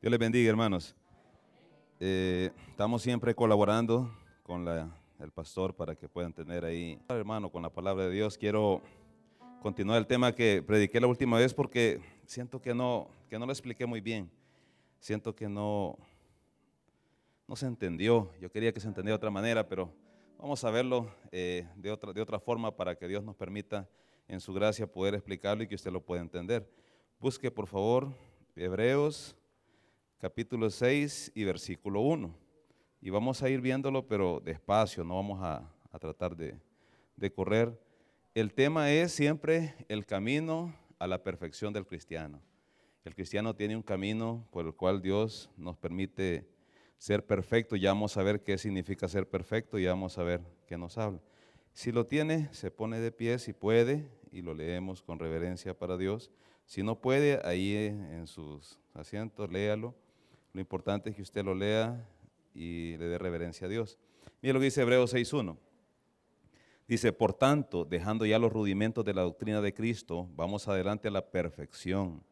Dios les bendiga, hermanos. Eh, estamos siempre colaborando con el pastor para que puedan tener ahí, hermano, con la palabra de Dios. Quiero continuar el tema que prediqué la última vez porque siento que no, que no lo expliqué muy bien. Siento que no, no se entendió. Yo quería que se entendiera de otra manera, pero vamos a verlo eh, de, otra, de otra forma para que Dios nos permita en su gracia poder explicarlo y que usted lo pueda entender. Busque, por favor, Hebreos capítulo 6 y versículo 1. Y vamos a ir viéndolo, pero despacio, no vamos a, tratar de, de correr. El tema es siempre el camino a la perfección del cristiano. El cristiano tiene un camino por el cual Dios nos permite ser perfecto. Ya vamos a ver qué significa ser perfecto y vamos a ver qué nos habla. Si lo tiene, se pone de pie si puede y lo leemos con reverencia para Dios. Si no puede, ahí en sus asientos, léalo. Lo importante es que usted lo lea y le dé reverencia a Dios. Mire lo que dice Hebreos 6.1. Dice, por tanto, dejando ya los rudimentos de la doctrina de Cristo, vamos adelante a la perfección,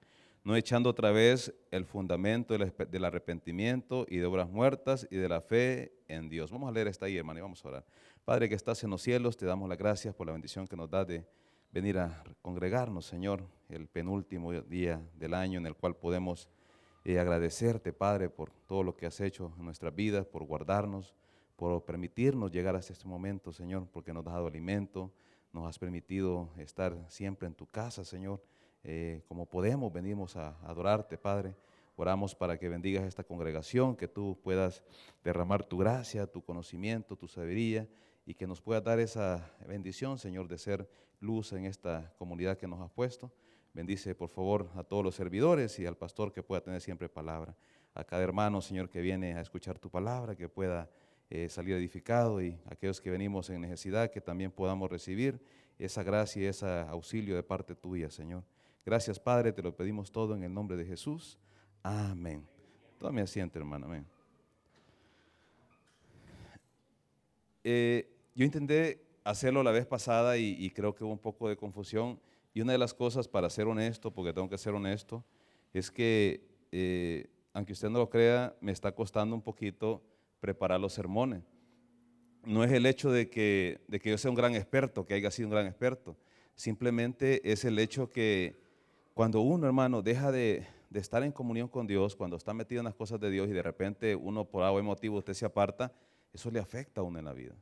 no echando otra vez el fundamento del arrepentimiento y de obras muertas y de la fe en Dios. Vamos a leer esta ahí, hermano, y vamos a orar. Padre que estás en los cielos, te damos las gracias por la bendición que nos da de venir a congregarnos, Señor, el penúltimo día del año en el cual podemos y agradecerte, Padre, por todo lo que has hecho en nuestras vidas, por guardarnos, por permitirnos llegar hasta este momento, Señor, porque nos has dado alimento, nos has permitido estar siempre en tu casa, Señor. Eh, como podemos, venimos a adorarte, Padre. Oramos para que bendigas esta congregación, que tú puedas derramar tu gracia, tu conocimiento, tu sabiduría y que nos puedas dar esa bendición, Señor, de ser luz en esta comunidad que nos has puesto. Bendice, por favor, a todos los servidores y al pastor que pueda tener siempre palabra. A cada hermano, Señor, que viene a escuchar tu palabra, que pueda eh, salir edificado y aquellos que venimos en necesidad, que también podamos recibir esa gracia y ese auxilio de parte tuya, Señor. Gracias, Padre, te lo pedimos todo en el nombre de Jesús. Amén. Tome asiento, hermano. Amén. Eh, yo intenté hacerlo la vez pasada y, y creo que hubo un poco de confusión. Y una de las cosas, para ser honesto, porque tengo que ser honesto, es que, eh, aunque usted no lo crea, me está costando un poquito preparar los sermones. No es el hecho de que, de que yo sea un gran experto, que haya sido un gran experto. Simplemente es el hecho que cuando uno, hermano, deja de, de estar en comunión con Dios, cuando está metido en las cosas de Dios y de repente uno por algo motivo usted se aparta, eso le afecta a uno en la vida.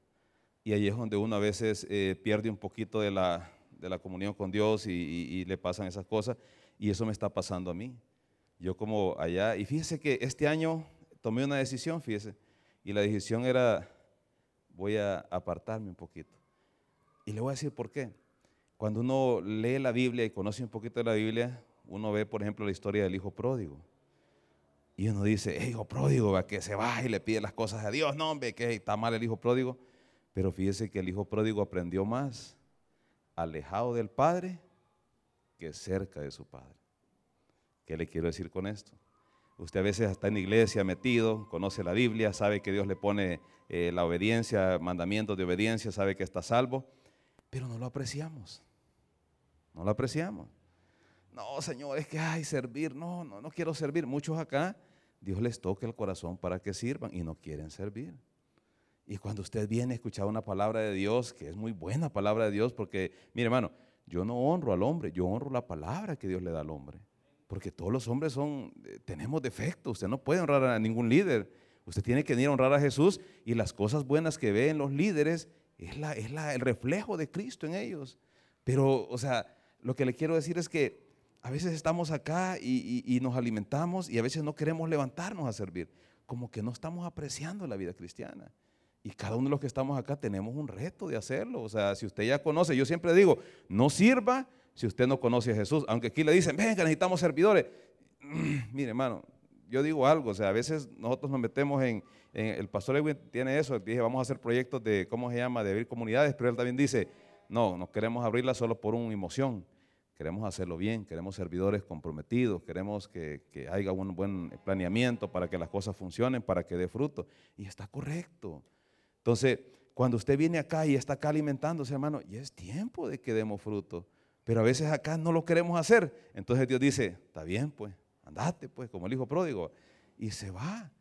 Y ahí es donde uno a veces eh, pierde un poquito de la, de la comunión con Dios y, le pasan esas cosas. Y eso me está pasando a mí. Yo como allá, y fíjese que este año tomé una decisión, fíjese, y la decisión era, voy a apartarme un poquito. Y le voy a decir por qué. Cuando uno lee la Biblia y conoce un poquito de la Biblia, uno ve, por ejemplo, la historia del hijo pródigo. Y uno dice, hijo pródigo, va que se va y le pide las cosas a Dios. No, hombre, que está mal el hijo pródigo. Pero fíjese que el hijo pródigo aprendió más alejado del Padre que cerca de su Padre. ¿Qué le quiero decir con esto? Usted a veces está en iglesia metido, conoce la Biblia, sabe que Dios le pone eh, la obediencia, mandamientos de obediencia, sabe que está salvo, pero no lo apreciamos. No lo apreciamos. No, Señor, es que hay servir. No, no, no quiero servir. Muchos acá, Dios les toca el corazón para que sirvan y no quieren servir. Y cuando usted viene a escuchar una palabra de Dios, que es muy buena palabra de Dios, porque, mire hermano, yo no honro al hombre, yo honro la palabra que Dios le da al hombre. Porque todos los hombres son, eh, tenemos defectos, usted no puede honrar a ningún líder. Usted tiene que ir a honrar a Jesús y las cosas buenas que ve en los líderes es, la, es la, el reflejo de Cristo en ellos. Pero, o sea, lo que le quiero decir es que a veces estamos acá y, y nos alimentamos y a veces no queremos levantarnos a servir. Como que no estamos apreciando la vida cristiana. Y cada uno de los que estamos acá tenemos un reto de hacerlo. O sea, si usted ya conoce, yo siempre digo, no sirva si usted no conoce a Jesús. Aunque aquí le dicen, venga, necesitamos servidores. Mire, hermano, yo digo algo, o sea, a veces nosotros nos metemos en, el pastor Edwin tiene eso, dije, vamos a hacer proyectos de, ¿cómo se llama?, de abrir comunidades, pero él también dice, no, no queremos abrirla solo por una emoción, queremos hacerlo bien, queremos servidores comprometidos, queremos que, que haya un buen planeamiento para que las cosas funcionen, para que dé fruto. Y está correcto. Entonces, cuando usted viene acá y está acá alimentándose, hermano, ya es tiempo de que demos fruto. Pero a veces acá no lo queremos hacer. Entonces Dios dice, está bien, pues, andate pues, como el hijo pródigo. Y se va.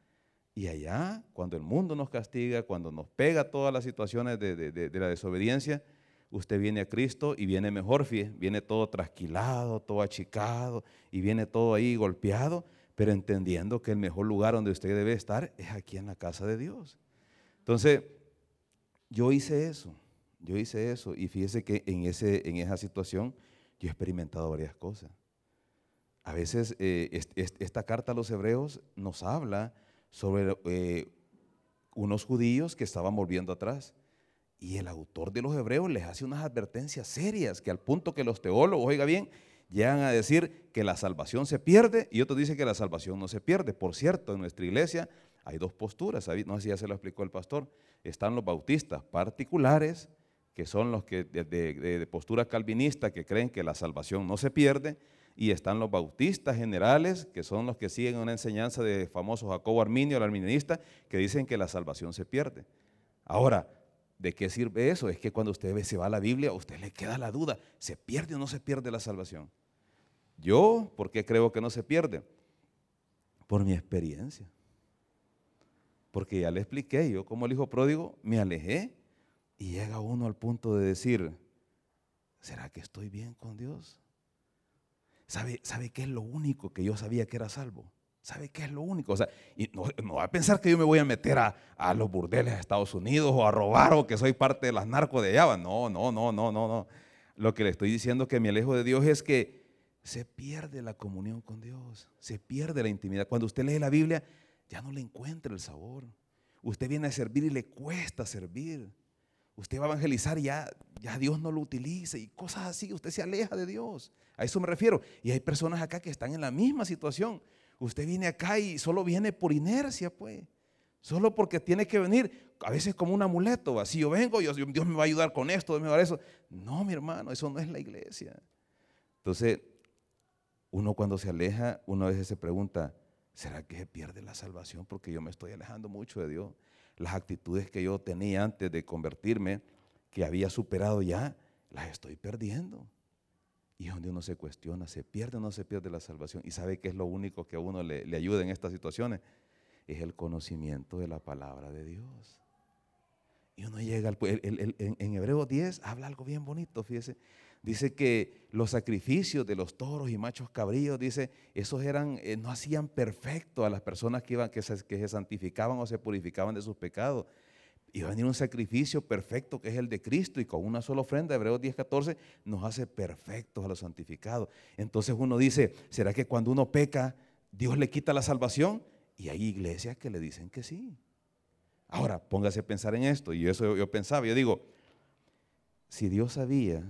Y allá, cuando el mundo nos castiga, cuando nos pega todas las situaciones de, la desobediencia, usted viene a Cristo y viene mejor, viene todo trasquilado, todo achicado y viene todo ahí golpeado, pero entendiendo que el mejor lugar donde usted debe estar es aquí en la casa de Dios. Entonces, yo hice eso, yo hice eso y fíjese que en, ese, en esa situación yo he experimentado varias cosas. A veces eh, esta carta a los hebreos nos habla sobre eh, unos judíos que estaban volviendo atrás. Y el autor de los hebreos les hace unas advertencias serias que al punto que los teólogos, oiga bien, llegan a decir que la salvación se pierde y otros dicen que la salvación no se pierde. Por cierto, en nuestra iglesia hay dos posturas, no sé si ya se lo explicó el pastor. Están los bautistas particulares, que son los que de, postura calvinista que creen que la salvación no se pierde, y están los bautistas generales, que son los que siguen una enseñanza de famoso Jacobo Arminio, el arminianista, que dicen que la salvación se pierde. Ahora, ¿de qué sirve eso? Es que cuando usted se va a la Biblia, a usted le queda la duda, ¿se pierde o no se pierde la salvación? Yo, ¿por qué creo que no se pierde? Por mi experiencia. Porque ya le expliqué, yo como el hijo pródigo me alejé y llega uno al punto de decir, ¿será que estoy bien con Dios? ¿Sabe, ¿Sabe qué es lo único que yo sabía que era salvo? ¿Sabe qué es lo único? O sea, y no, va a pensar que yo me voy a meter a, a, los burdeles de Estados Unidos o a robar o que soy parte de las narcos de allá. No, no, no, no, no, no. Lo que le estoy diciendo que me alejo de Dios es que se pierde la comunión con Dios, se pierde la intimidad. Cuando usted lee la Biblia, ya no le encuentra el sabor. Usted viene a servir y le cuesta servir. Usted va a evangelizar y ya, ya Dios no lo utiliza y cosas así. Usted se aleja de Dios. A eso me refiero. Y hay personas acá que están en la misma situación. Usted viene acá y solo viene por inercia, pues. Solo porque tiene que venir, a veces como un amuleto. Así yo vengo, Dios, Dios me va a ayudar con esto, me va a eso. No, mi hermano, eso no es la iglesia. Entonces, uno cuando se aleja, uno a veces se pregunta, ¿será que se pierde la salvación? Porque yo me estoy alejando mucho de Dios. Las actitudes que yo tenía antes de convertirme, que había superado ya, las estoy perdiendo. Y es donde uno se cuestiona, ¿se pierde o no se pierde la salvación? Y sabe que es lo único que a uno le, ayuda en estas situaciones, es el conocimiento de la palabra de Dios. Y uno llega al... en, en Hebreos 10 habla algo bien bonito, fíjese. Dice que los sacrificios de los toros y machos cabríos, dice, esos eran, eh, no hacían perfecto a las personas que, iban, que, que se santificaban o se purificaban de sus pecados va a venir un sacrificio perfecto que es el de Cristo y con una sola ofrenda, Hebreos 10:14, nos hace perfectos a los santificados. Entonces uno dice, ¿será que cuando uno peca, Dios le quita la salvación? Y hay iglesias que le dicen que sí. Ahora, póngase a pensar en esto, y eso yo, pensaba, yo digo, si Dios sabía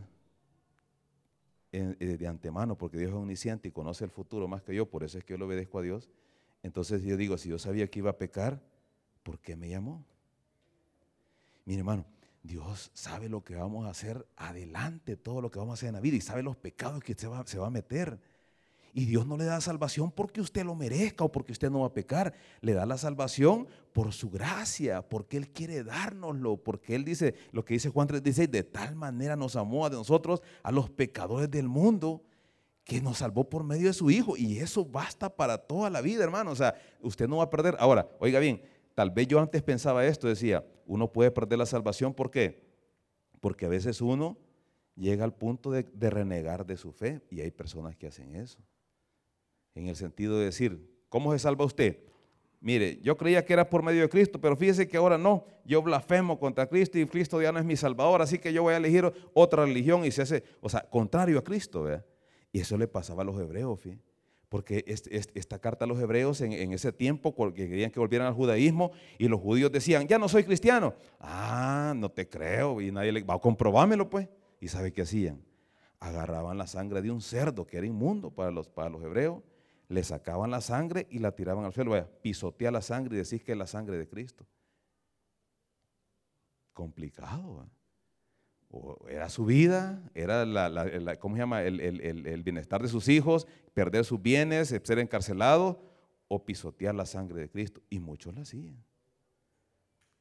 de antemano, porque Dios es omnisciente y conoce el futuro más que yo, por eso es que yo le obedezco a Dios, entonces yo digo, si yo sabía que iba a pecar, ¿por qué me llamó? Mire hermano, Dios sabe lo que vamos a hacer adelante, todo lo que vamos a hacer en la vida y sabe los pecados que se va, se va a meter. Y Dios no le da salvación porque usted lo merezca o porque usted no va a pecar. Le da la salvación por su gracia, porque Él quiere dárnoslo, porque Él dice, lo que dice Juan 3:16, de tal manera nos amó a nosotros, a los pecadores del mundo, que nos salvó por medio de su Hijo. Y eso basta para toda la vida, hermano. O sea, usted no va a perder. Ahora, oiga bien, Tal vez yo antes pensaba esto, decía, uno puede perder la salvación, ¿por qué? Porque a veces uno llega al punto de, renegar de su fe y hay personas que hacen eso. En el sentido de decir, ¿cómo se salva usted? Mire, yo creía que era por medio de Cristo, pero fíjese que ahora no. Yo blasfemo contra Cristo y Cristo ya no es mi salvador, así que yo voy a elegir otra religión y se hace, o sea, contrario a Cristo, ¿verdad? Y eso le pasaba a los hebreos, fíjate porque esta carta a los hebreos en, ese tiempo porque querían que volvieran al judaísmo y los judíos decían, ya no soy cristiano. Ah, no te creo y nadie le va a comprobarmelo pues. ¿Y sabe qué hacían? Agarraban la sangre de un cerdo que era inmundo para los, para los hebreos, le sacaban la sangre y la tiraban al suelo. Vaya, pisotea la sangre y decís que es la sangre de Cristo. Complicado. ¿eh? era su vida, era la, ¿cómo se llama? El, bienestar de sus hijos, perder sus bienes, ser encarcelado o pisotear la sangre de Cristo. Y muchos lo hacían.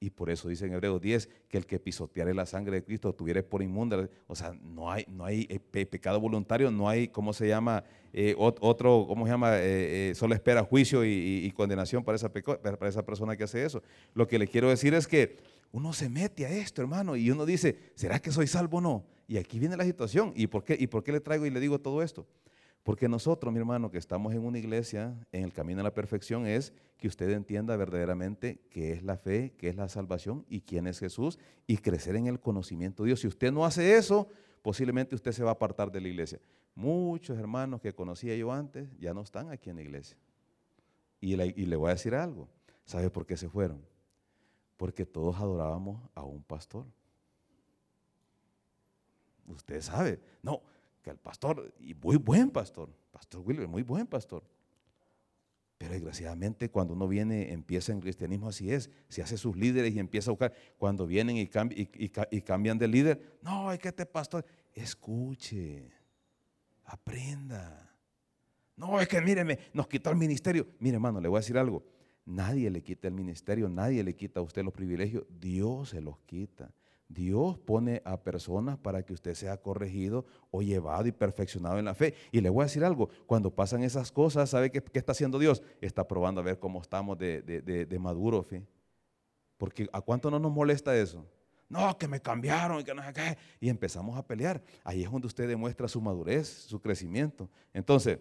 Y por eso dice en Hebreos 10 que el que pisoteare la sangre de Cristo tuviera por inmunda. O sea, no hay, no hay eh, pecado voluntario, no hay, ¿cómo se llama? Eh, otro, ¿cómo se llama? Eh, solo espera juicio y, condenación para esa, para esa persona que hace eso. Lo que le quiero decir es que uno se mete a esto, hermano, y uno dice, ¿será que soy salvo o no? Y aquí viene la situación. ¿Y por qué, y por qué le traigo y le digo todo esto? Porque nosotros, mi hermano, que estamos en una iglesia, en el camino a la perfección, es que usted entienda verdaderamente qué es la fe, qué es la salvación y quién es Jesús y crecer en el conocimiento de Dios. Si usted no hace eso, posiblemente usted se va a apartar de la iglesia. Muchos hermanos que conocía yo antes ya no están aquí en la iglesia. Y le, voy a decir algo. ¿Sabe por qué se fueron? Porque todos adorábamos a un pastor. Usted sabe. No, que el pastor, y muy buen pastor, Pastor Wilber, muy buen pastor. Pero desgraciadamente cuando uno viene, empieza en cristianismo, así es, se hace sus líderes y empieza a buscar, cuando vienen y, y, cambian de líder, no, es que este pastor, escuche, aprenda. No, es que míreme, nos quitó el ministerio. Mire hermano, le voy a decir algo, nadie le quita el ministerio, nadie le quita a usted los privilegios, Dios se los quita. Dios pone a personas para que usted sea corregido o llevado y perfeccionado en la fe. Y le voy a decir algo, cuando pasan esas cosas, ¿sabe qué, está haciendo Dios? Está probando a ver cómo estamos de, de, maduro, fe. Porque ¿a cuánto no nos molesta eso? No, que me cambiaron y que no sé qué. Y empezamos a pelear. Ahí es donde usted demuestra su madurez, su crecimiento. Entonces,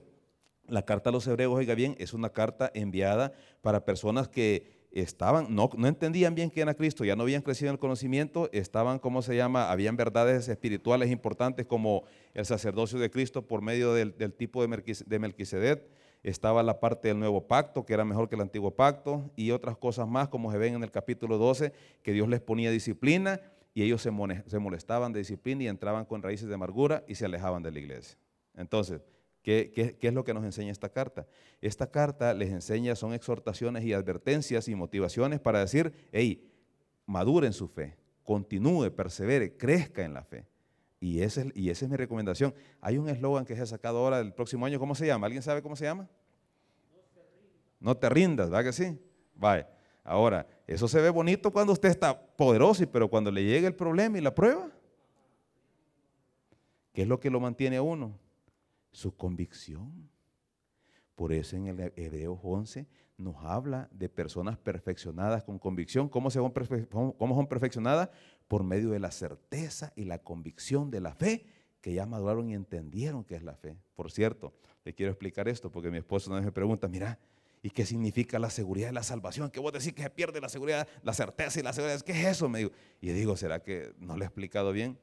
la carta a los hebreos, oiga bien, es una carta enviada para personas que estaban, no, no entendían bien quién era Cristo, ya no habían crecido en el conocimiento, estaban, ¿cómo se llama? Habían verdades espirituales importantes como el sacerdocio de Cristo por medio del, tipo de Melquisedec, estaba la parte del nuevo pacto, que era mejor que el antiguo pacto, y otras cosas más, como se ven en el capítulo 12, que Dios les ponía disciplina y ellos se molestaban de disciplina y entraban con raíces de amargura y se alejaban de la iglesia. Entonces, ¿Qué, es lo que nos enseña esta carta? Esta carta les enseña, son exhortaciones y advertencias y motivaciones para decir, hey, madure en su fe, continúe, persevere, crezca en la fe. Y, ese, y esa es mi recomendación. Hay un eslogan que se ha sacado ahora del próximo año, ¿cómo se llama? ¿Alguien sabe cómo se llama? No te rindas, ¿verdad que sí? Vaya. Ahora, eso se ve bonito cuando usted está poderoso, pero cuando le llega el problema y la prueba, ¿qué es lo que lo mantiene a uno? Su convicción. Por eso en el Hebreos 11 nos habla de personas perfeccionadas con convicción. ¿Cómo, se son, ¿Cómo son perfeccionadas? Por medio de la certeza y la convicción de la fe, que ya maduraron y entendieron qué es la fe. Por cierto, le quiero explicar esto porque mi esposo una vez me pregunta, mira, ¿y qué significa la seguridad de la salvación? ¿Qué vos decís que se pierde la seguridad, la certeza y la seguridad? ¿Qué es eso? Me digo. Y digo, ¿será que no le he explicado bien?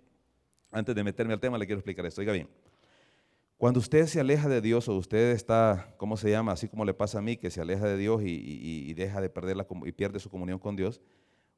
Antes de meterme al tema, le quiero explicar esto. Oiga bien. Cuando usted se aleja de Dios o usted está, ¿cómo se llama? Así como le pasa a mí, que se aleja de Dios y, deja de perder y pierde su comunión con Dios,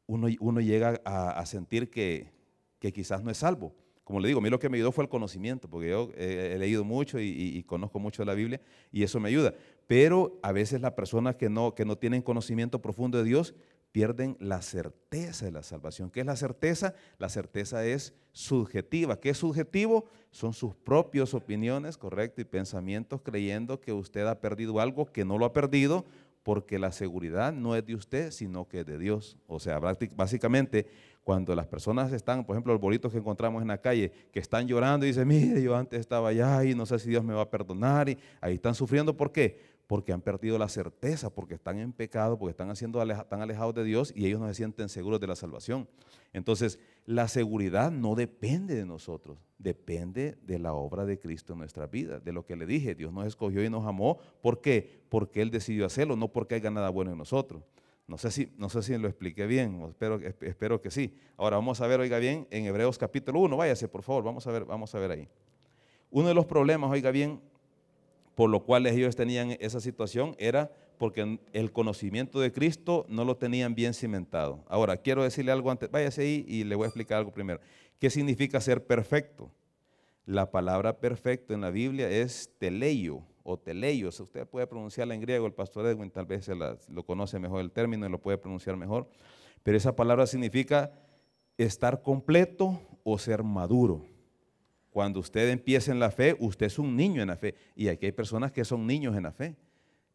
uno, uno llega a, sentir que, quizás no es salvo. Como le digo, a mí lo que me ayudó fue el conocimiento, porque yo he, leído mucho y, conozco mucho de la Biblia y eso me ayuda. Pero a veces las personas que no, que no tienen conocimiento profundo de Dios pierden la certeza de la salvación. ¿Qué es la certeza? La certeza es subjetiva. ¿Qué es subjetivo? Son sus propias opiniones, correcto, y pensamientos creyendo que usted ha perdido algo que no lo ha perdido porque la seguridad no es de usted, sino que es de Dios. O sea, básicamente, cuando las personas están, por ejemplo, los bolitos que encontramos en la calle, que están llorando y dicen, mire, yo antes estaba allá y no sé si Dios me va a perdonar, y ahí están sufriendo, ¿por qué? Porque han perdido la certeza, porque están en pecado, porque están, haciendo, están alejados de Dios y ellos no se sienten seguros de la salvación. Entonces, la seguridad no depende de nosotros, depende de la obra de Cristo en nuestra vida, de lo que le dije, Dios nos escogió y nos amó, ¿por qué? Porque Él decidió hacerlo, no porque haya nada bueno en nosotros. No sé si, no sé si lo expliqué bien, espero, espero que sí. Ahora vamos a ver, oiga bien, en Hebreos capítulo 1, váyase por favor, vamos a ver, vamos a ver ahí. Uno de los problemas, oiga bien, por lo cual ellos tenían esa situación era porque el conocimiento de Cristo no lo tenían bien cimentado. Ahora, quiero decirle algo antes, váyase ahí y le voy a explicar algo primero. ¿Qué significa ser perfecto? La palabra perfecto en la Biblia es teleio o teleio. usted puede pronunciarla en griego, el pastor Edwin tal vez lo conoce mejor el término y lo puede pronunciar mejor. Pero esa palabra significa estar completo o ser maduro. Cuando usted empieza en la fe, usted es un niño en la fe. Y aquí hay personas que son niños en la fe.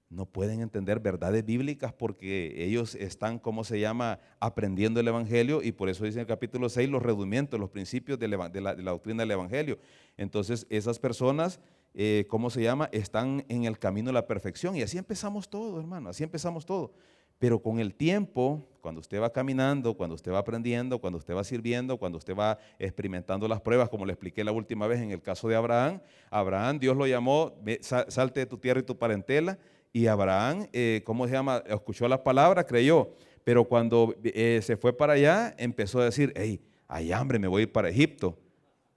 no pueden entender verdades bíblicas porque ellos están, ¿cómo se llama?, aprendiendo el Evangelio y por eso dice en el capítulo 6 los redumientos, los principios de la, doctrina del Evangelio. Entonces, esas personas, eh, ¿cómo se llama?, están en el camino de la perfección y así empezamos todo, hermano, así empezamos todo. Pero con el tiempo, cuando usted va caminando, cuando usted va aprendiendo, cuando usted va sirviendo, cuando usted va experimentando las pruebas, como le expliqué la última vez en el caso de Abraham, Abraham, Dios lo llamó, salte de tu tierra y tu parentela, y Abraham, eh, ¿cómo se llama? Escuchó la palabra, creyó, pero cuando eh, se fue para allá, empezó a decir, hey, hay hambre, me voy a ir para Egipto.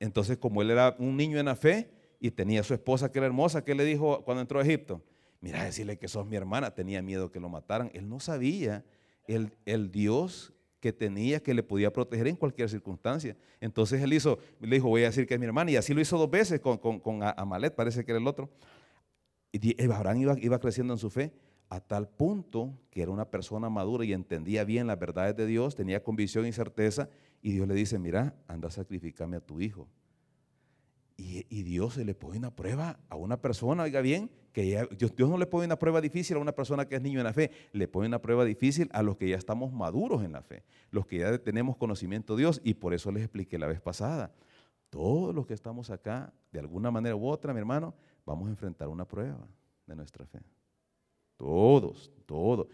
Entonces, como él era un niño en la fe y tenía a su esposa que era hermosa, ¿qué le dijo cuando entró a Egipto? Mira, decirle que sos mi hermana, tenía miedo que lo mataran. Él no sabía el, el Dios que tenía, que le podía proteger en cualquier circunstancia. Entonces él hizo, le dijo, voy a decir que es mi hermana, y así lo hizo dos veces con, con, con Amalet, parece que era el otro. Y Abraham iba, iba creciendo en su fe a tal punto que era una persona madura y entendía bien las verdades de Dios, tenía convicción y certeza, y Dios le dice, mira, anda a sacrificarme a tu hijo. Y, Dios se le pone una prueba a una persona, oiga bien, que Dios, no le pone una prueba difícil a una persona que es niño en la fe, le pone una prueba difícil a los que ya estamos maduros en la fe, los que ya tenemos conocimiento de Dios, y por eso les expliqué la vez pasada. Todos los que estamos acá, de alguna manera u otra, mi hermano, vamos a enfrentar una prueba de nuestra fe. Todos, todos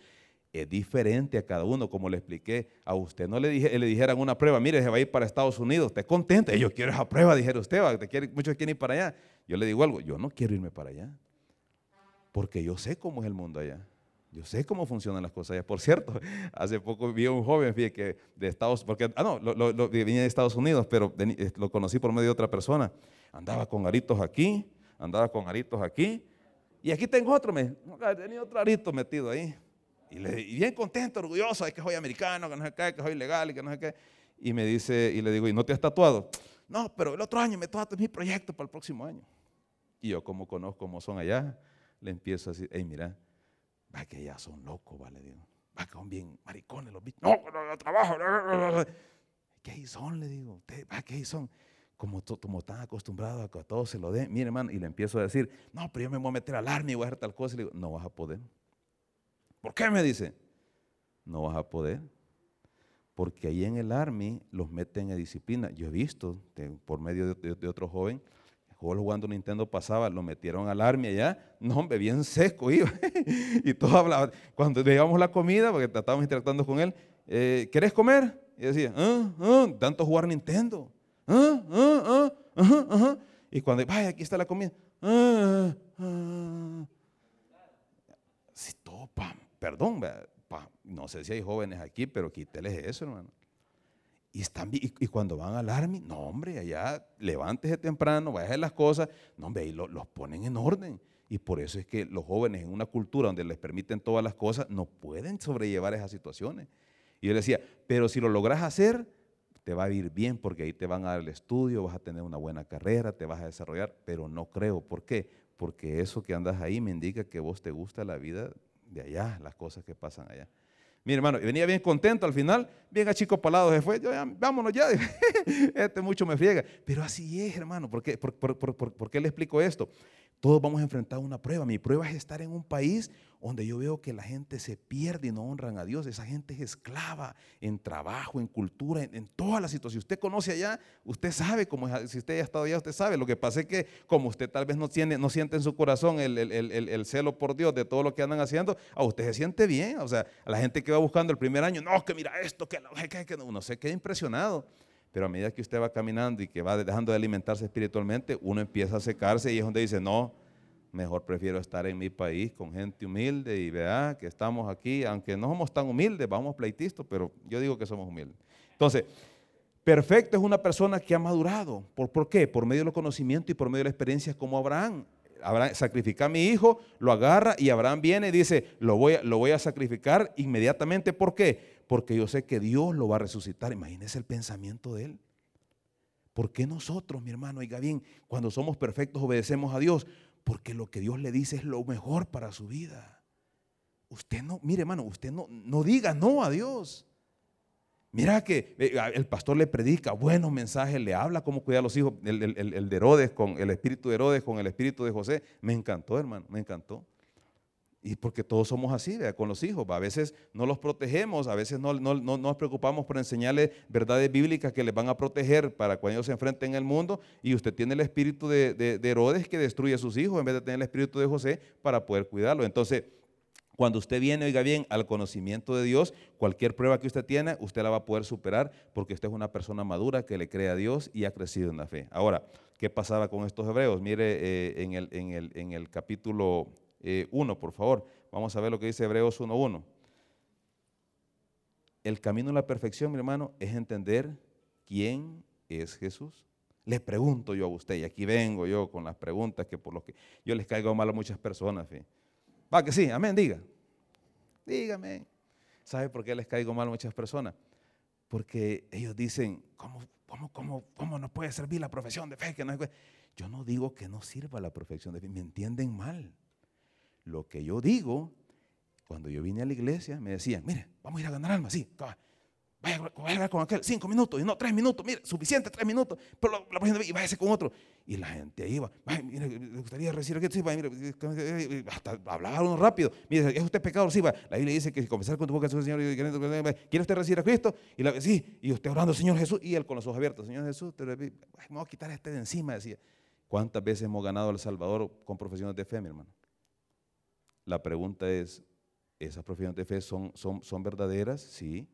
es diferente a cada uno, como le expliqué. A usted no le, dije, le dijeran una prueba, mire, se va a ir para Estados Unidos, esté contento, yo quiero esa prueba, dijera usted, ¿va? quiere, muchos quieren ir para allá. Yo le digo algo, yo no quiero irme para allá, porque yo sé cómo es el mundo allá. Yo sé cómo funcionan las cosas allá. Por cierto, hace poco vi a un joven fíjate, que de Estados porque, ah, no, venía de Estados Unidos, pero eh, lo conocí por medio de otra persona. Andaba con aritos aquí, andaba con aritos aquí, y aquí tengo otro, me, tenía otro arito metido ahí. Y, le, bien contento, orgulloso, de que soy americano, que no sé qué, que soy legal y que no sé qué. Y me dice, y le digo, ¿y no te has tatuado? No, pero el otro año me tatuo mi proyecto para el próximo año. Y yo, como conozco cómo son allá, le empiezo a decir, hey, mira, va que ya son locos, vale, digo. Va que son bien maricones los bichos. No, no, no, trabajo. ¿Qué son? Le digo, va que son como, como están acostumbrados a que a todos se lo den. Mire, hermano, y le empiezo a decir, no, pero yo me voy a meter al army y voy a hacer tal cosa. Y le digo, no vas a poder. ¿Por qué me dice? No vas a poder. Porque ahí en el Army los meten en disciplina. Yo he visto por medio de, otro joven, jugando Nintendo pasaba, lo metieron al Army allá. No, hombre, bien seco iba. y todos hablaban. Cuando llevamos la comida, porque estábamos interactuando con él, eh, ¿querés comer? Y decía, ah, ah, tanto jugar Nintendo. Ah, ah, ah, y cuando, vaya, aquí está la comida. Perdón, no sé si hay jóvenes aquí, pero quíteles eso, hermano. Y, están, y, cuando van al army, no, hombre, allá levántese temprano, hacer las cosas, no, hombre, ahí los ponen en orden. Y por eso es que los jóvenes en una cultura donde les permiten todas las cosas, no pueden sobrellevar esas situaciones. Y yo decía, pero si lo logras hacer, te va a ir bien porque ahí te van a dar el estudio, vas a tener una buena carrera, te vas a desarrollar, pero no creo. ¿Por qué? Porque eso que andas ahí me indica que vos te gusta la vida de allá, las cosas que pasan allá. Mi hermano, venía bien contento al final, bien achicopalado se fue, yo, vámonos ya, este mucho me friega. Pero así es, hermano, ¿por qué, por qué le explico esto? Todos vamos a enfrentar una prueba. Mi prueba es estar en un país donde yo veo que la gente se pierde y no honran a Dios. Esa gente es esclava en trabajo, en cultura, en, todas las situaciones. Si usted conoce allá, usted sabe cómo si usted ha estado allá, usted sabe. Lo que pasa es que como usted tal vez no, tiene, no siente en su corazón el, el, celo por Dios de todo lo que andan haciendo, a usted se siente bien. O sea, a la gente que va buscando el primer año, no, que mira esto, que, que, que uno se queda impresionado. Pero a medida que usted va caminando y que va dejando de alimentarse espiritualmente, uno empieza a secarse y es donde dice, no, mejor prefiero estar en mi país con gente humilde y vea que estamos aquí, aunque no somos tan humildes, vamos pleitistas, pero yo digo que somos humildes. Entonces, perfecto es una persona que ha madurado. ¿Por, ¿Por qué? Por medio del conocimiento y por medio de la experiencia como Abraham. Abraham sacrifica a mi hijo, lo agarra y Abraham viene y dice, lo voy, lo voy a sacrificar inmediatamente. ¿Por qué? Porque yo sé que Dios lo va a resucitar. Imagínese el pensamiento de él. ¿Por qué nosotros, mi hermano, oiga bien, cuando somos perfectos obedecemos a Dios? Porque lo que Dios le dice es lo mejor para su vida. Usted no, mire hermano, usted no, no diga no a Dios. Mira que eh, el pastor le predica buenos mensajes, le habla cómo cuidar a los hijos, el, de Herodes con el espíritu de Herodes, con el espíritu de José. Me encantó, hermano, me encantó. Y porque todos somos así, con los hijos. A veces no los protegemos, a veces no, no, nos preocupamos por enseñarles verdades bíblicas que les van a proteger para cuando ellos se enfrenten al mundo. Y usted tiene el espíritu de, de Herodes que destruye a sus hijos en vez de tener el espíritu de José para poder cuidarlo. Entonces, cuando usted viene, oiga bien, al conocimiento de Dios, cualquier prueba que usted tiene, usted la va a poder superar porque usted es una persona madura que le cree a Dios y ha crecido en la fe. Ahora, ¿qué pasaba con estos hebreos? Mire eh, en, el, en, el, en, el, capítulo 1, eh, por favor. Vamos a ver lo que dice Hebreos 1.1. El camino a la perfección, mi hermano, es entender quién es Jesús. Le pregunto yo a usted, y aquí vengo yo con las preguntas que por lo que yo les caigo mal a muchas personas. Va que sí, amén, diga. Dígame. ¿Sabe por qué les caigo mal a muchas personas? Porque ellos dicen, ¿cómo, cómo, cómo, cómo no puede servir la profesión de fe? Que no Yo no digo que no sirva la profesión de fe, me entienden mal. Lo que yo digo, cuando yo vine a la iglesia, me decían, mire, vamos a ir a ganar alma, sí, Vaya, a hablar con aquel cinco minutos y no tres minutos, mire, suficiente tres minutos, pero la, la y váyase con otro. Y la gente iba, mire, le gustaría recibir aquí, sí, mire, hasta hablaba uno rápido. Mire, ¿es usted pecador? Sí, va. La Biblia dice que comenzar con tu boca, Señor, ¿quiere usted recibir a Cristo? Y la, sí, y usted orando, Señor Jesús, y él con los ojos abiertos, Señor Jesús, te me voy a quitar este de encima, decía. ¿Cuántas veces hemos ganado al Salvador con profesiones de fe, mi hermano? La pregunta es, ¿esas profesiones de fe son, son, son verdaderas? Sí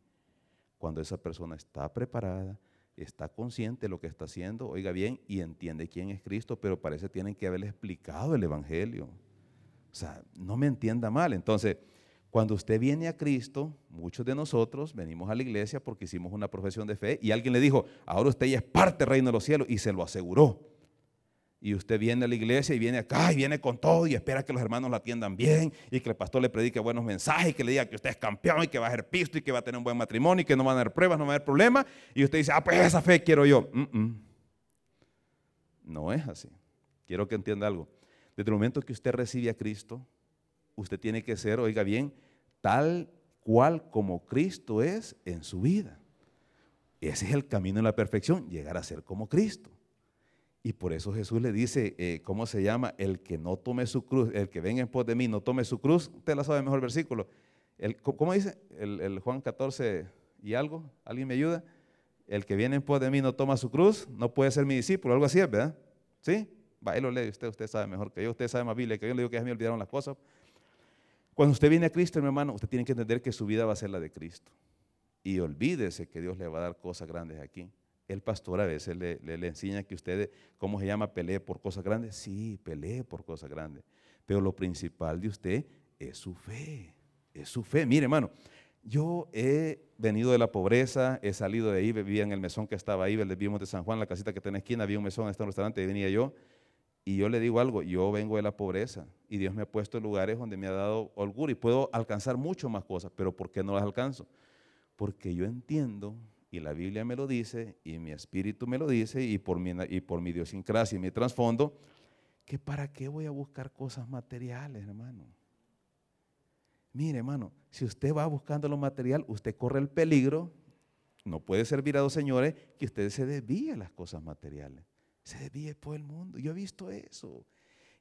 cuando esa persona está preparada, está consciente de lo que está haciendo, oiga bien, y entiende quién es Cristo, pero parece que tienen que haberle explicado el Evangelio. O sea, no me entienda mal. Entonces, cuando usted viene a Cristo, muchos de nosotros venimos a la iglesia porque hicimos una profesión de fe y alguien le dijo, ahora usted ya es parte del reino de los cielos y se lo aseguró y usted viene a la iglesia y viene acá y viene con todo y espera que los hermanos la atiendan bien y que el pastor le predique buenos mensajes y que le diga que usted es campeón y que va a ser pisto y que va a tener un buen matrimonio y que no van a haber pruebas, no va a haber problemas y usted dice, ah, pues esa fe quiero yo. No es así. Quiero que entienda algo. Desde el momento que usted recibe a Cristo, usted tiene que ser, oiga bien, tal cual como Cristo es en su vida. Ese es el camino de la perfección, llegar a ser como Cristo. Y por eso Jesús le dice, eh, ¿cómo se llama? El que no tome su cruz, el que venga en pos de mí, no tome su cruz. Usted la sabe mejor versículo. ¿Cómo dice? El, Juan 14 y algo. ¿Alguien me ayuda? El que viene en pos de mí no toma su cruz, no puede ser mi discípulo. Algo así es, ¿verdad? ¿Sí? Va, ahí lo lee usted, usted sabe mejor que yo. Usted sabe más Biblia que yo. Le digo que ya me olvidaron las cosas. Cuando usted viene a Cristo, mi hermano, usted tiene que entender que su vida va a ser la de Cristo. Y olvídese que Dios le va a dar cosas grandes aquí. El pastor a veces le, enseña que usted, ¿cómo se llama? Pelee por cosas grandes. Sí, pelee por cosas grandes. Pero lo principal de usted es su fe. Es su fe. Mire, hermano, yo he venido de la pobreza, he salido de ahí, vivía en el mesón que estaba ahí, vivimos de San Juan, la casita que está en la esquina, había un mesón en este restaurante, y venía yo. Y yo le digo algo, yo vengo de la pobreza y Dios me ha puesto en lugares donde me ha dado holgura y puedo alcanzar mucho más cosas, pero ¿por qué no las alcanzo? Porque yo entiendo y la Biblia me lo dice, y mi espíritu me lo dice, y por mi, y por mi idiosincrasia y mi trasfondo, que para qué voy a buscar cosas materiales, hermano. Mire, hermano, si usted va buscando lo material, usted corre el peligro, no puede servir a dos señores, que usted se desvíe las cosas materiales. Se desvíe por el mundo. Yo he visto eso.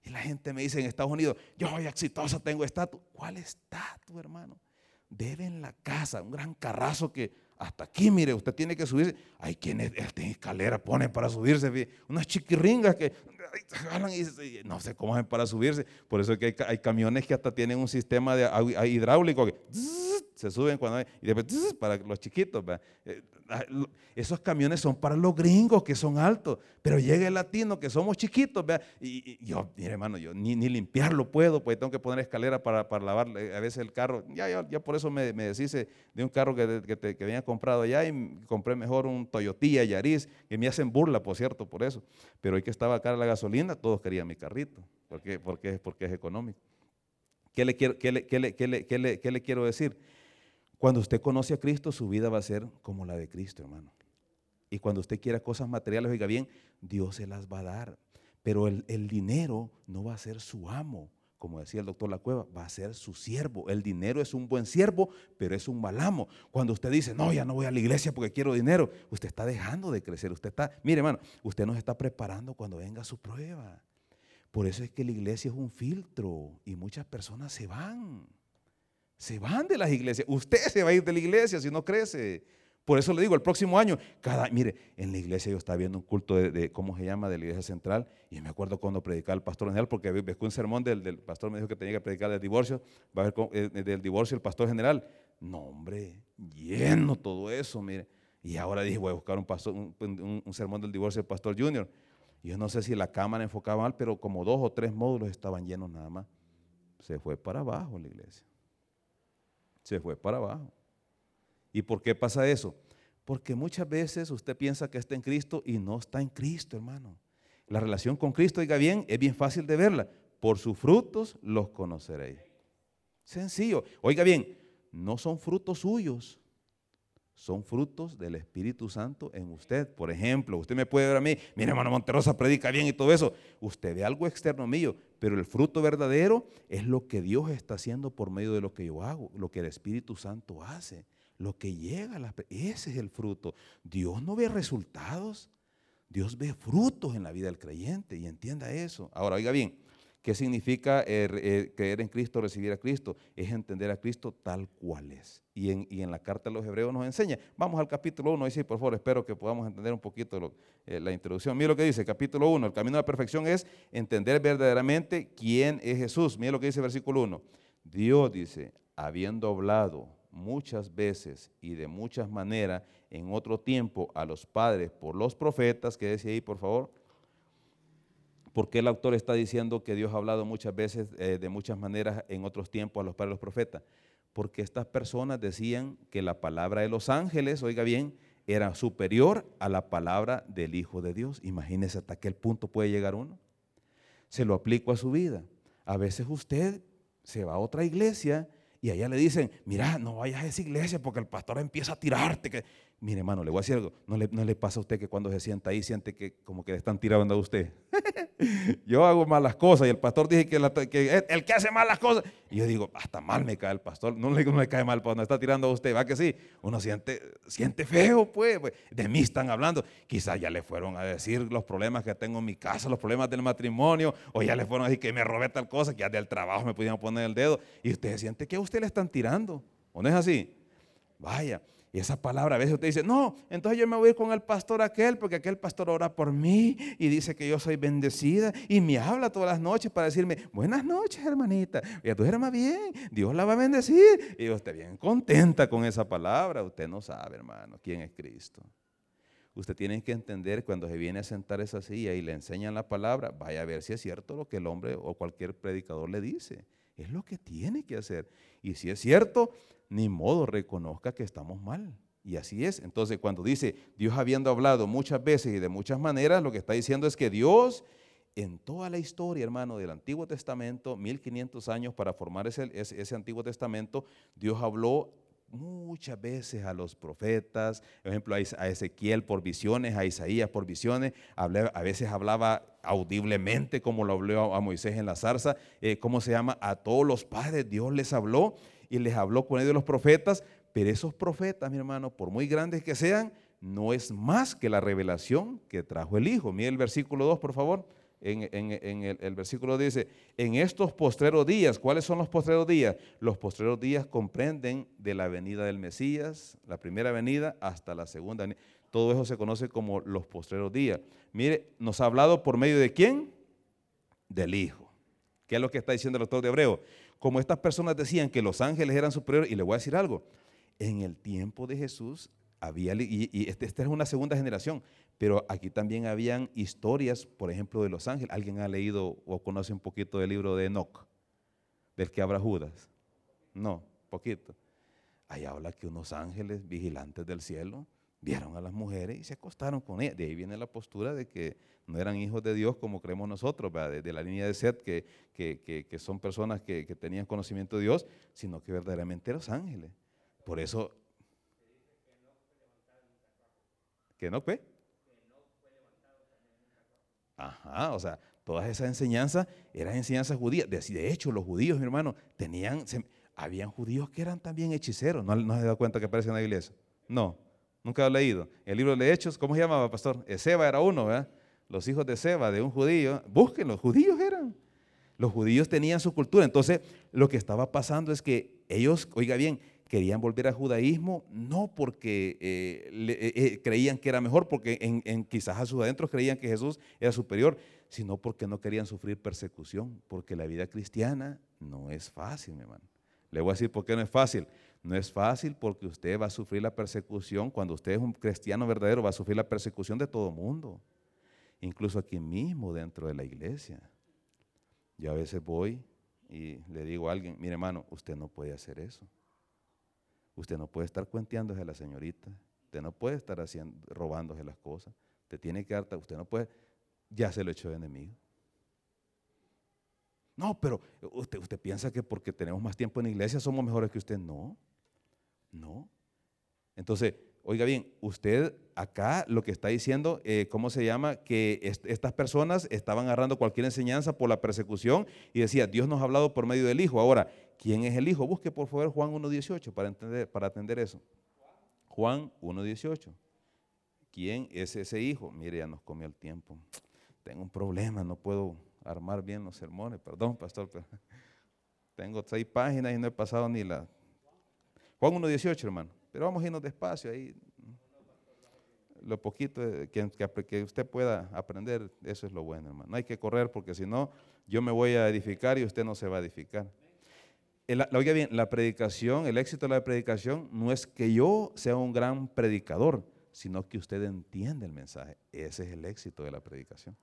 Y la gente me dice en Estados Unidos, yo soy exitoso, tengo estatus. ¿Cuál estatus, hermano? Debe en la casa, un gran carrazo que hasta aquí, mire, usted tiene que subirse. Hay quienes tiene escalera ponen para subirse, unas chiquirringas que y no sé cómo para subirse. Por eso es que hay, camiones que hasta tienen un sistema de hidráulico que se suben cuando hay, y después para los chiquitos. Eh, ah, esos camiones son para los gringos que son altos, pero llega el latino que somos chiquitos. Y, yo, mire hermano, yo ni, ni, limpiarlo puedo, pues tengo que poner escalera para, para lavar a veces el carro. Ya, ya, por eso me, me, deshice de un carro que, que, que, había comprado allá y compré mejor un Toyotilla Yaris, que me hacen burla, por cierto, por eso. Pero hoy que estaba cara la gasolina, todos querían mi carrito, porque, porque, porque es económico. ¿Qué le, quiero, qué, le, qué, le, qué, le, qué le quiero decir? Cuando usted conoce a Cristo, su vida va a ser como la de Cristo, hermano. Y cuando usted quiera cosas materiales, oiga bien, Dios se las va a dar. Pero el, dinero no va a ser su amo, como decía el doctor La Cueva, va a ser su siervo. El dinero es un buen siervo, pero es un mal amo. Cuando usted dice, no, ya no voy a la iglesia porque quiero dinero, usted está dejando de crecer. Usted está, mire hermano, usted nos está preparando cuando venga su prueba. Por eso es que la iglesia es un filtro y muchas personas se van. Se van de las iglesias. Usted se va a ir de la iglesia si no crece. Por eso le digo, el próximo año, cada, mire, en la iglesia yo estaba viendo un culto de, ¿cómo se llama?, de la iglesia central, y me acuerdo cuando predicaba el pastor general, porque ves un sermón del, pastor, me dijo que tenía que predicar del divorcio, va a ver eh, del divorcio el pastor general. No, hombre, lleno todo eso, mire. Y ahora dije, voy a buscar un, pastor, un, sermón del divorcio del pastor junior. Yo no sé si la cámara enfocaba mal, pero como dos o tres módulos estaban llenos nada más. Se fue para abajo la iglesia. Se fue para abajo. ¿Y por qué pasa eso? Porque muchas veces usted piensa que está en Cristo y no está en Cristo, hermano. La relación con Cristo, oiga bien, es bien fácil de verla. Por sus frutos los conoceréis. Sencillo. Oiga bien, no son frutos suyos, son frutos del Espíritu Santo en usted. Por ejemplo, usted me puede ver a mí, mire hermano Monterosa predica bien y todo eso. Usted ve algo externo mío, pero el fruto verdadero es lo que Dios está haciendo por medio de lo que yo hago, lo que el Espíritu Santo hace lo que llega a la, ese es el fruto. Dios no ve resultados, Dios ve frutos en la vida del creyente y entienda eso. Ahora, oiga bien, ¿qué significa eh, eh, creer en Cristo, recibir a Cristo? Es entender a Cristo tal cual es. Y en, la carta de los hebreos nos enseña. Vamos al capítulo 1, sí, por favor, espero que podamos entender un poquito eh, la introducción. Mira lo que dice, capítulo 1, el camino a la perfección es entender verdaderamente quién es Jesús. Mira lo que dice versículo 1. Dios dice, habiendo hablado muchas veces y de muchas maneras en otro tiempo a los padres por los profetas, que decía ahí por favor, porque el autor está diciendo que Dios ha hablado muchas veces eh, de muchas maneras en otros tiempos a los padres de los profetas? Porque estas personas decían que la palabra de los ángeles, oiga bien, era superior a la palabra del Hijo de Dios. Imagínese hasta qué punto puede llegar uno. Se lo aplico a su vida. A veces usted se va a otra iglesia y allá le dicen, mira, no vayas a esa iglesia porque el pastor empieza a tirarte. Que... Mire, hermano, le voy a decir algo. ¿No le, ¿No le, pasa a usted que cuando se sienta ahí siente que como que le están tirando a usted? yo hago malas cosas y el pastor dice que, el que hace malas cosas. Y yo digo, hasta mal me cae el pastor. No le, no le cae mal cuando está tirando a usted. Va que sí. Uno siente, siente feo, pues, pues. De mí están hablando. Quizás ya le fueron a decir los problemas que tengo en mi casa, los problemas del matrimonio. O ya le fueron a decir que me robé tal cosa, que ya del trabajo me pudieron poner el dedo. Y usted siente que a usted le están tirando. ¿O no es así? Vaya. Y esa palabra, a veces usted dice, no, entonces yo me voy a ir con el pastor aquel, porque aquel pastor ora por mí y dice que yo soy bendecida y me habla todas las noches para decirme, buenas noches, hermanita, ya más bien, Dios la va a bendecir. Y usted bien contenta con esa palabra, usted no sabe, hermano, quién es Cristo. Usted tiene que entender cuando se viene a sentar esa silla y le enseñan la palabra, vaya a ver si es cierto lo que el hombre o cualquier predicador le dice. Es lo que tiene que hacer. Y si es cierto, ni modo reconozca que estamos mal. Y así es. Entonces, cuando dice Dios habiendo hablado muchas veces y de muchas maneras, lo que está diciendo es que Dios, en toda la historia, hermano, del Antiguo Testamento, 1500 años para formar ese, ese, Antiguo Testamento, Dios habló muchas veces a los profetas, por ejemplo, a Ezequiel por visiones, a Isaías por visiones, a veces hablaba audiblemente como lo habló a Moisés en la zarza, eh, ¿cómo se llama? A todos los padres Dios les habló y les habló con ellos los profetas, pero esos profetas, mi hermano, por muy grandes que sean, no es más que la revelación que trajo el Hijo. Mire el versículo 2, por favor. En, el, versículo dice, en estos postreros días, ¿cuáles son los postreros días? Los postreros días comprenden de la venida del Mesías, la primera venida hasta la segunda. Todo eso se conoce como los postreros días. Mire, nos ha hablado por medio de quién? Del Hijo. ¿Qué es lo que está diciendo el autor de Hebreo? como estas personas decían que los ángeles eran superiores, y le voy a decir algo, en el tiempo de Jesús había, y, este, esta es una segunda generación, pero aquí también habían historias, por ejemplo, de los ángeles. ¿Alguien ha leído o conoce un poquito del libro de Enoch, del que habla Judas? No, poquito. Ahí habla que unos ángeles vigilantes del cielo vieron a las mujeres y se acostaron con ellas. De ahí viene la postura de que no eran hijos de Dios como creemos nosotros, de, la línea de Seth, que, son personas que, tenían conocimiento de Dios, sino que verdaderamente eran ángeles. Por eso... ¿Que no fue? Ajá, o sea, todas esas enseñanzas eran enseñanzas judías. De, hecho, los judíos, mi hermano, tenían, habían judíos que eran también hechiceros. ¿No, no se da cuenta que aparecen en la iglesia? No, nunca he leído. El libro de Hechos, ¿cómo se llamaba, pastor? Ezeba era uno, ¿verdad? los hijos de Seba, de un judío, busquen, los judíos eran. Los judíos tenían su cultura. Entonces, lo que estaba pasando es que ellos, oiga bien, querían volver al judaísmo, no porque eh, eh, eh, creían que era mejor, porque en, quizás a sus adentros creían que Jesús era superior, sino porque no querían sufrir persecución, porque la vida cristiana no es fácil, mi hermano. Le voy a decir por qué no es fácil. No es fácil porque usted va a sufrir la persecución, cuando usted es un cristiano verdadero, va a sufrir la persecución de todo mundo, incluso aquí mismo dentro de la iglesia. Yo a veces voy y le digo a alguien, mire hermano, usted no puede hacer eso. Usted no puede estar cuenteándose a la señorita. Usted no puede estar haciendo, robándose las cosas. Usted tiene que dar, usted no puede, ya se lo echó de enemigo. No, pero usted, usted piensa que porque tenemos más tiempo en la iglesia somos mejores que usted. No, no. Entonces, oiga bien, usted acá lo que está diciendo, eh, ¿cómo se llama? Que estas personas estaban agarrando cualquier enseñanza por la persecución y decía, Dios nos ha hablado por medio del Hijo. Ahora, ¿Quién es el Hijo? Busque por favor Juan 1.18 para, entender, para atender eso. Juan 1.18. ¿Quién es ese Hijo? Mire, ya nos comió el tiempo. Tengo un problema, no puedo armar bien los sermones. Perdón, pastor, tengo seis páginas y no he pasado ni la... Juan 1.18, hermano. Pero vamos a irnos despacio ahí. Lo poquito que, usted pueda aprender, eso es lo bueno, hermano. No hay que correr porque si no, yo me voy a edificar y usted no se va a edificar oiga bien, la predicación, el éxito de la predicación no es que yo sea un gran predicador, sino que usted entiende el mensaje. Ese es el éxito de la predicación.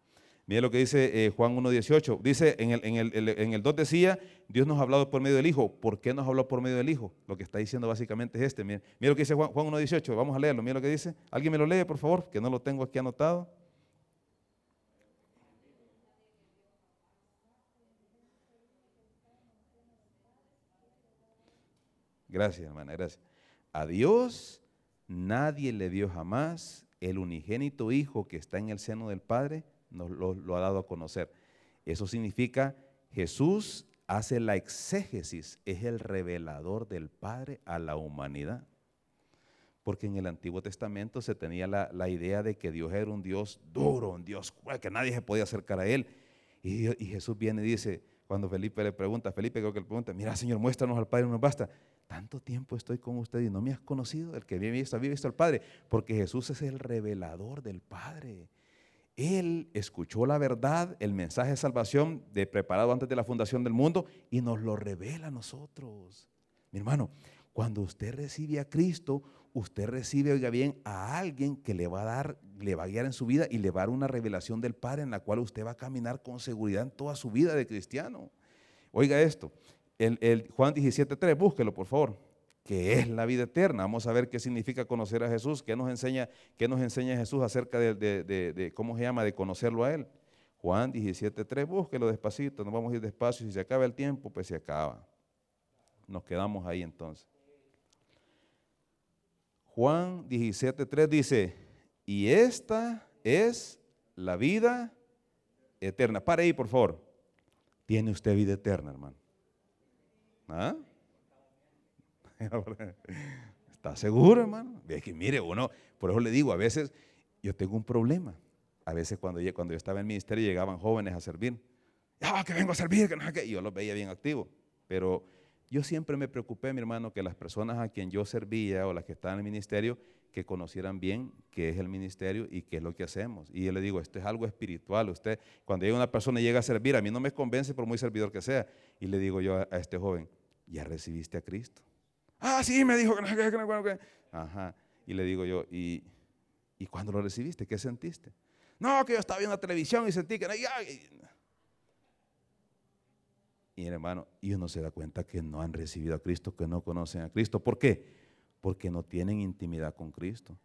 Mire lo que dice eh, Juan 1.18. Dice, en el, en, el, 2 decía, Dios nos ha hablado por medio del Hijo. ¿Por qué nos habló por medio del Hijo? Lo que está diciendo básicamente es este. Mire, mire lo que dice Juan, Juan 1.18. Vamos a leerlo. Mire lo que dice. ¿Alguien me lo lee, por favor? Que no lo tengo aquí anotado. Gracias, hermana, gracias. A Dios nadie le dio jamás el unigénito Hijo que está en el seno del Padre, nos lo, ha dado a conocer. Eso significa Jesús hace la exégesis, es el revelador del Padre a la humanidad. Porque en el Antiguo Testamento se tenía la, idea de que Dios era un Dios duro, un Dios que nadie se podía acercar a Él. Y, Jesús viene y dice, cuando Felipe le pregunta, Felipe creo que le pregunta, mira Señor, muéstranos al Padre, no nos basta tanto tiempo estoy con usted y no me has conocido, el que había visto, visto al Padre, porque Jesús es el revelador del Padre. Él escuchó la verdad, el mensaje de salvación de, preparado antes de la fundación del mundo y nos lo revela a nosotros. Mi hermano, cuando usted recibe a Cristo, usted recibe, oiga bien, a alguien que le va a dar, le va a guiar en su vida y le va a dar una revelación del Padre en la cual usted va a caminar con seguridad en toda su vida de cristiano. Oiga esto, el, el Juan 17.3, búsquelo por favor, que es la vida eterna. Vamos a ver qué significa conocer a Jesús, qué nos enseña, Jesús acerca de, cómo se llama, de conocerlo a Él. Juan 17.3, búsquelo despacito, nos vamos a ir despacio. Si se acaba el tiempo, pues se acaba. Nos quedamos ahí entonces. Juan 17.3 dice, y esta es la vida eterna. Pare ahí, por favor. Tiene usted vida eterna, hermano. ¿Ah? ¿Está seguro, hermano? Es que mire, uno, por eso le digo, a veces yo tengo un problema. A veces cuando yo, estaba en el ministerio llegaban jóvenes a servir. Ah, que vengo a servir, que no Y yo los veía bien activos. Pero yo siempre me preocupé, mi hermano, que las personas a quien yo servía o las que estaban en el ministerio, que conocieran bien qué es el ministerio y qué es lo que hacemos. Y yo le digo, esto es algo espiritual. Usted, cuando llega una persona y llega a servir, a mí no me convence por muy servidor que sea. Y le digo yo a, este joven, ¿ya recibiste a Cristo? Ah, sí, me dijo que no, que que Ajá. Y le digo yo, ¿y, ¿y cuándo lo recibiste? ¿Qué sentiste? No, que yo estaba viendo la televisión y sentí que... Y, y hermano, y uno se da cuenta que no han recibido a Cristo, que no conocen a Cristo. ¿Por qué? Porque no tienen intimidad con Cristo.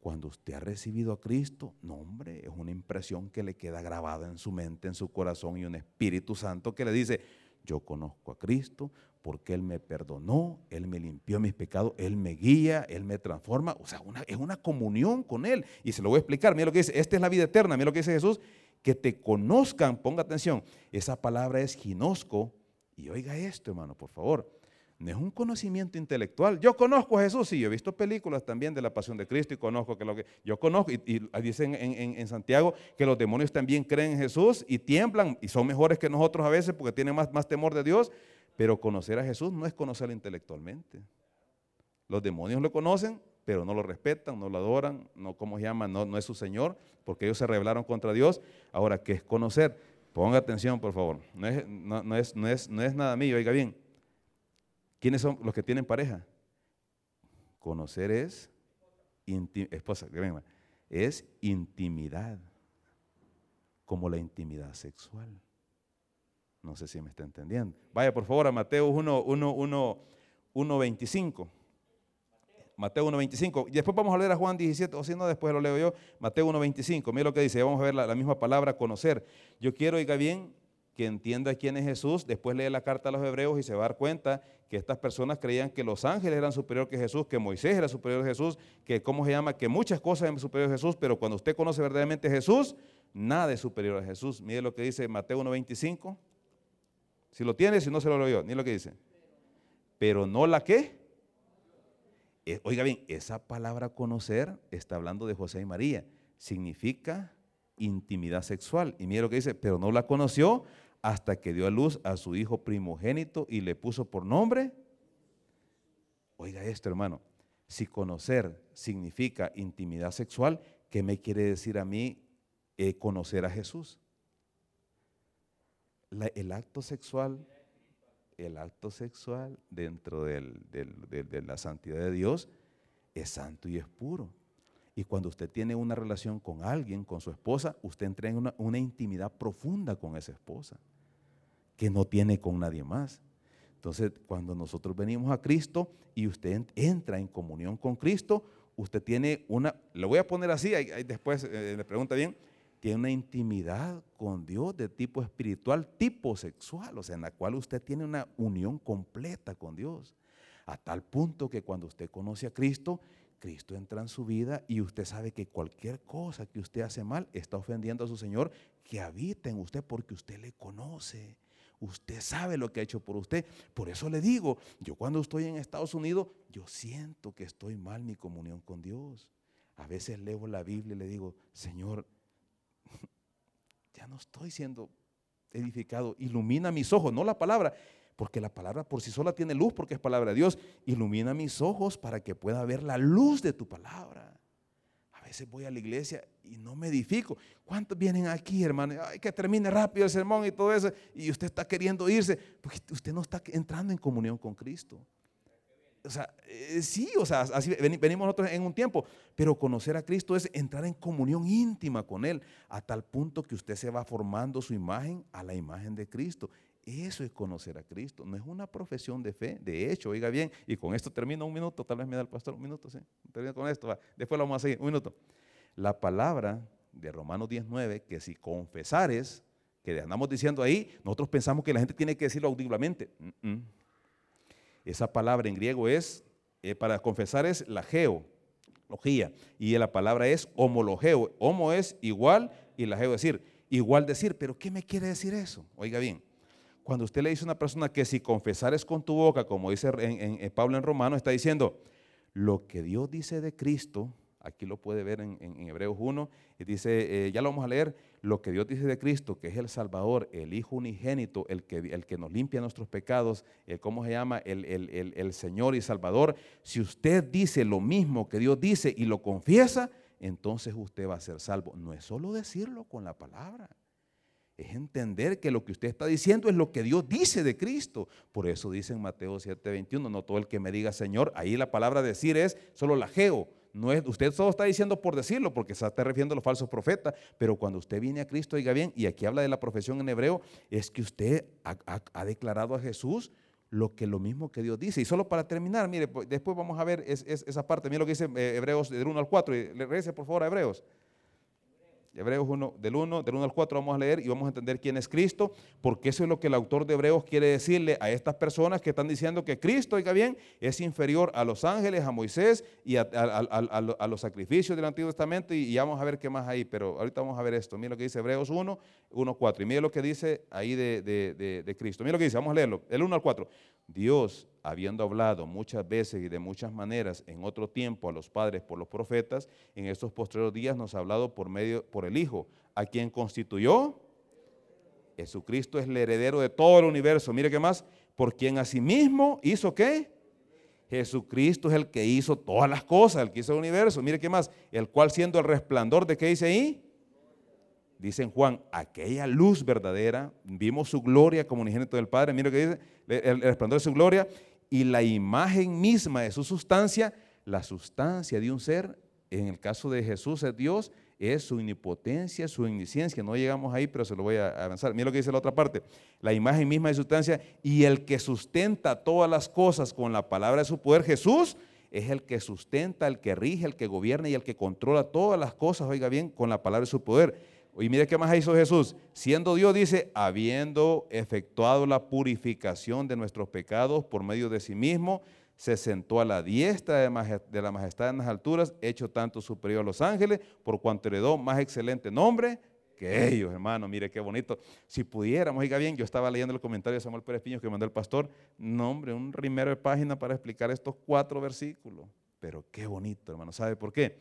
Cuando usted ha recibido a Cristo, no hombre, es una impresión que le queda grabada en su mente, en su corazón y un Espíritu Santo que le dice, yo conozco a Cristo porque Él me perdonó, Él me limpió mis pecados, Él me guía, Él me transforma. O sea, es una comunión con Él. Y se lo voy a explicar. Mira lo que dice, esta es la vida eterna. Mira lo que dice Jesús, que te conozcan, ponga atención. Esa palabra es ginosco. Y oiga esto, hermano, por favor. No es un conocimiento intelectual. Yo conozco a Jesús, sí, yo he visto películas también de la pasión de Cristo y conozco que lo que yo conozco, y, dicen en, Santiago que los demonios también creen en Jesús y tiemblan y son mejores que nosotros a veces porque tienen más, temor de Dios, pero conocer a Jesús no es conocerlo intelectualmente. Los demonios lo conocen, pero no lo respetan, no lo adoran, no, ¿cómo se llama? No, no es su Señor, porque ellos se rebelaron contra Dios. Ahora, ¿qué es conocer? Ponga atención, por favor. No es, no, es, no es, no es nada mío, oiga bien. ¿Quiénes son los que tienen pareja? Conocer es, esposa, es intimidad, como la intimidad sexual. No sé si me está entendiendo. Vaya por favor a Mateo 1, 1, 1, 1 25. Mateo 1.25. Y después vamos a leer a Juan 17, o si no, después lo leo yo. Mateo 1.25. Mira lo que dice. Vamos a ver la, la, misma palabra, conocer. Yo quiero, oiga bien, que entienda quién es Jesús, después lee la carta a los hebreos y se va a dar cuenta que estas personas creían que los ángeles eran superiores que Jesús, que Moisés era superior a Jesús, que cómo se llama, que muchas cosas eran superiores a Jesús, pero cuando usted conoce verdaderamente a Jesús, nada es superior a Jesús. Mire lo que dice Mateo 1.25. Si lo tiene, si no se lo leo yo, ni lo que dice. Pero no la que. Eh, oiga bien, esa palabra conocer está hablando de José y María. Significa intimidad sexual. Y mire lo que dice, pero no la conoció hasta que dio a luz a su hijo primogénito y le puso por nombre. Oiga esto, hermano, si conocer significa intimidad sexual, ¿qué me quiere decir a mí eh, conocer a Jesús? el acto sexual, el acto sexual dentro de la santidad de Dios es santo y es puro. Y cuando usted tiene una relación con alguien, con su esposa, usted entra en una intimidad profunda con esa esposa que no tiene con nadie más. Entonces, cuando nosotros venimos a Cristo y usted entra en comunión con Cristo, usted tiene una, lo voy a poner así, después eh, le pregunta bien, tiene una intimidad con Dios de tipo espiritual, tipo sexual, o sea, en la cual usted tiene una unión completa con Dios. A tal punto que cuando usted conoce a Cristo, Cristo entra en su vida y usted sabe que cualquier cosa que usted hace mal está ofendiendo a su Señor que habita en usted porque usted le conoce. Usted sabe lo que ha hecho por usted. Por eso le digo, yo cuando estoy en Estados Unidos, yo siento que estoy mal mi comunión con Dios. A veces leo la Biblia y le digo, Señor, ya no estoy siendo edificado. Ilumina mis ojos, no la palabra, porque la palabra por sí sola tiene luz porque es palabra de Dios. Ilumina mis ojos para que pueda ver la luz de tu palabra veces voy a la iglesia y no me edifico. ¿Cuántos vienen aquí, hermano? Ay, que termine rápido el sermón y todo eso. Y usted está queriendo irse porque usted no está entrando en comunión con Cristo. O sea, eh, sí, o sea, así venimos nosotros en un tiempo, pero conocer a Cristo es entrar en comunión íntima con Él, a tal punto que usted se va formando su imagen a la imagen de Cristo. Eso es conocer a Cristo, no es una profesión de fe. De hecho, oiga bien, y con esto termino un minuto, tal vez me da el pastor un minuto, ¿sí? Termino con esto, después lo vamos a seguir, un minuto. La palabra de Romanos 19, que si confesares, que andamos diciendo ahí, nosotros pensamos que la gente tiene que decirlo audiblemente. Esa palabra en griego es, eh, para confesar es la geología, y la palabra es homologeo. Homo es igual y la geo es decir, igual decir, pero ¿qué me quiere decir eso? Oiga bien cuando usted le dice a una persona que si confesares con tu boca, como dice Pablo en Romano, está diciendo, lo que Dios dice de Cristo, aquí lo puede ver en, Hebreos 1, y dice, eh, ya lo vamos a leer, lo que Dios dice de Cristo, que es el Salvador, el Hijo unigénito, el que, el que nos limpia nuestros pecados, el, ¿cómo se llama? El, el Señor y Salvador. Si usted dice lo mismo que Dios dice y lo confiesa, entonces usted va a ser salvo. No es solo decirlo con la palabra es entender que lo que usted está diciendo es lo que Dios dice de Cristo. Por eso dice en Mateo 7:21, no todo el que me diga Señor, ahí la palabra decir es solo la geo. No es, usted solo está diciendo por decirlo, porque se está refiriendo a los falsos profetas, pero cuando usted viene a Cristo, oiga bien, y aquí habla de la profesión en hebreo, es que usted ha, declarado a Jesús lo que lo mismo que Dios dice. Y solo para terminar, mire, pues, después vamos a ver esa parte, mire lo que dice eh, Hebreos del 1 al 4, y regrese por favor a Hebreos. Hebreos 1, del 1, del 1 al 4 vamos a leer y vamos a entender quién es Cristo, porque eso es lo que el autor de Hebreos quiere decirle a estas personas que están diciendo que Cristo, oiga bien, es inferior a los ángeles, a Moisés y a, los sacrificios del Antiguo Testamento y, vamos a ver qué más hay, pero ahorita vamos a ver esto. Mira lo que dice Hebreos 1, 1, 4 y mire lo que dice ahí de, Cristo. Mira lo que dice, vamos a leerlo, el 1 al 4. Dios habiendo hablado muchas veces y de muchas maneras en otro tiempo a los padres por los profetas, en estos posteriores días nos ha hablado por medio por el Hijo, a quien constituyó Jesucristo es el heredero de todo el universo. Mire qué más, por quien asimismo hizo qué? Jesucristo es el que hizo todas las cosas, el que hizo el universo. Mire qué más, el cual siendo el resplandor de qué dice ahí? Dice en Juan, aquella luz verdadera, vimos su gloria como unigénito del Padre, mire que dice, el, resplandor de su gloria y la imagen misma de su sustancia, la sustancia de un ser, en el caso de Jesús es Dios, es su omnipotencia, su omnisciencia. No llegamos ahí, pero se lo voy a avanzar. Mira lo que dice la otra parte. La imagen misma de sustancia y el que sustenta todas las cosas con la palabra de su poder, Jesús, es el que sustenta, el que rige, el que gobierna y el que controla todas las cosas, oiga bien, con la palabra de su poder. Y mire qué más hizo Jesús. Siendo Dios, dice, habiendo efectuado la purificación de nuestros pecados por medio de sí mismo, se sentó a la diestra de la majestad en las alturas, hecho tanto superior a los ángeles, por cuanto heredó más excelente nombre que ellos, hermano. Mire qué bonito. Si pudiéramos, oiga bien, yo estaba leyendo el comentario de Samuel Pérez Piño que mandó el pastor. nombre, un primero de página para explicar estos cuatro versículos. Pero qué bonito, hermano. ¿Sabe por qué?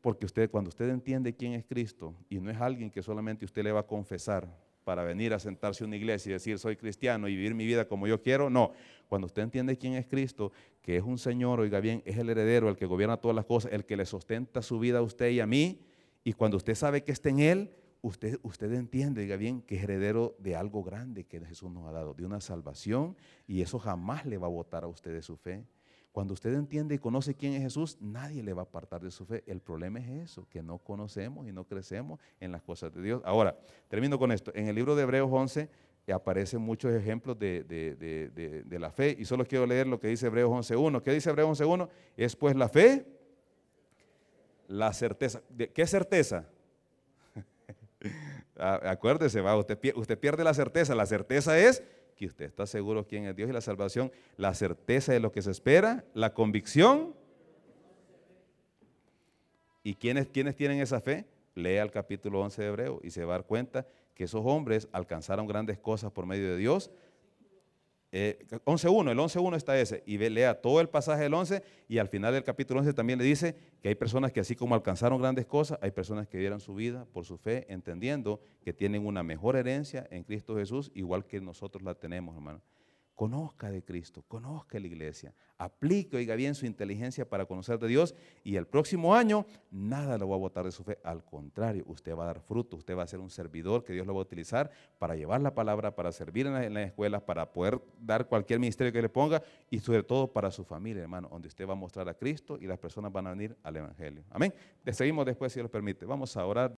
Porque usted, cuando usted entiende quién es Cristo y no es alguien que solamente usted le va a confesar para venir a sentarse en una iglesia y decir soy cristiano y vivir mi vida como yo quiero, no. Cuando usted entiende quién es Cristo, que es un Señor, oiga bien, es el heredero, el que gobierna todas las cosas, el que le sustenta su vida a usted y a mí, y cuando usted sabe que está en Él, usted, usted entiende, oiga bien, que es heredero de algo grande que Jesús nos ha dado, de una salvación, y eso jamás le va a votar a usted de su fe. Cuando usted entiende y conoce quién es Jesús, nadie le va a apartar de su fe. El problema es eso, que no conocemos y no crecemos en las cosas de Dios. Ahora, termino con esto. En el libro de Hebreos 11 aparecen muchos ejemplos de, la fe y solo quiero leer lo que dice Hebreos 11.1. ¿Qué dice Hebreos 11.1? Es pues la fe, la certeza. ¿Qué certeza? Acuérdese, va, usted pierde la certeza. La certeza es que usted está seguro quién es Dios y la salvación, la certeza de lo que se espera, la convicción. ¿Y quiénes, quiénes tienen esa fe? Lea el capítulo 11 de Hebreo y se va a dar cuenta que esos hombres alcanzaron grandes cosas por medio de Dios, eh, 11.1, el 11.1 está ese, y lea todo el pasaje del 11 y al final del capítulo 11 también le dice que hay personas que así como alcanzaron grandes cosas, hay personas que dieron su vida por su fe, entendiendo que tienen una mejor herencia en Cristo Jesús, igual que nosotros la tenemos, hermano. Conozca de Cristo, conozca la iglesia, aplique, oiga bien, su inteligencia para conocer de Dios y el próximo año nada lo va a botar de su fe. Al contrario, usted va a dar fruto, usted va a ser un servidor que Dios lo va a utilizar para llevar la palabra, para servir en, las escuelas, para poder dar cualquier ministerio que le ponga y sobre todo para su familia, hermano, donde usted va a mostrar a Cristo y las personas van a venir al Evangelio. Amén. Le seguimos después, si Dios lo permite. Vamos a orar.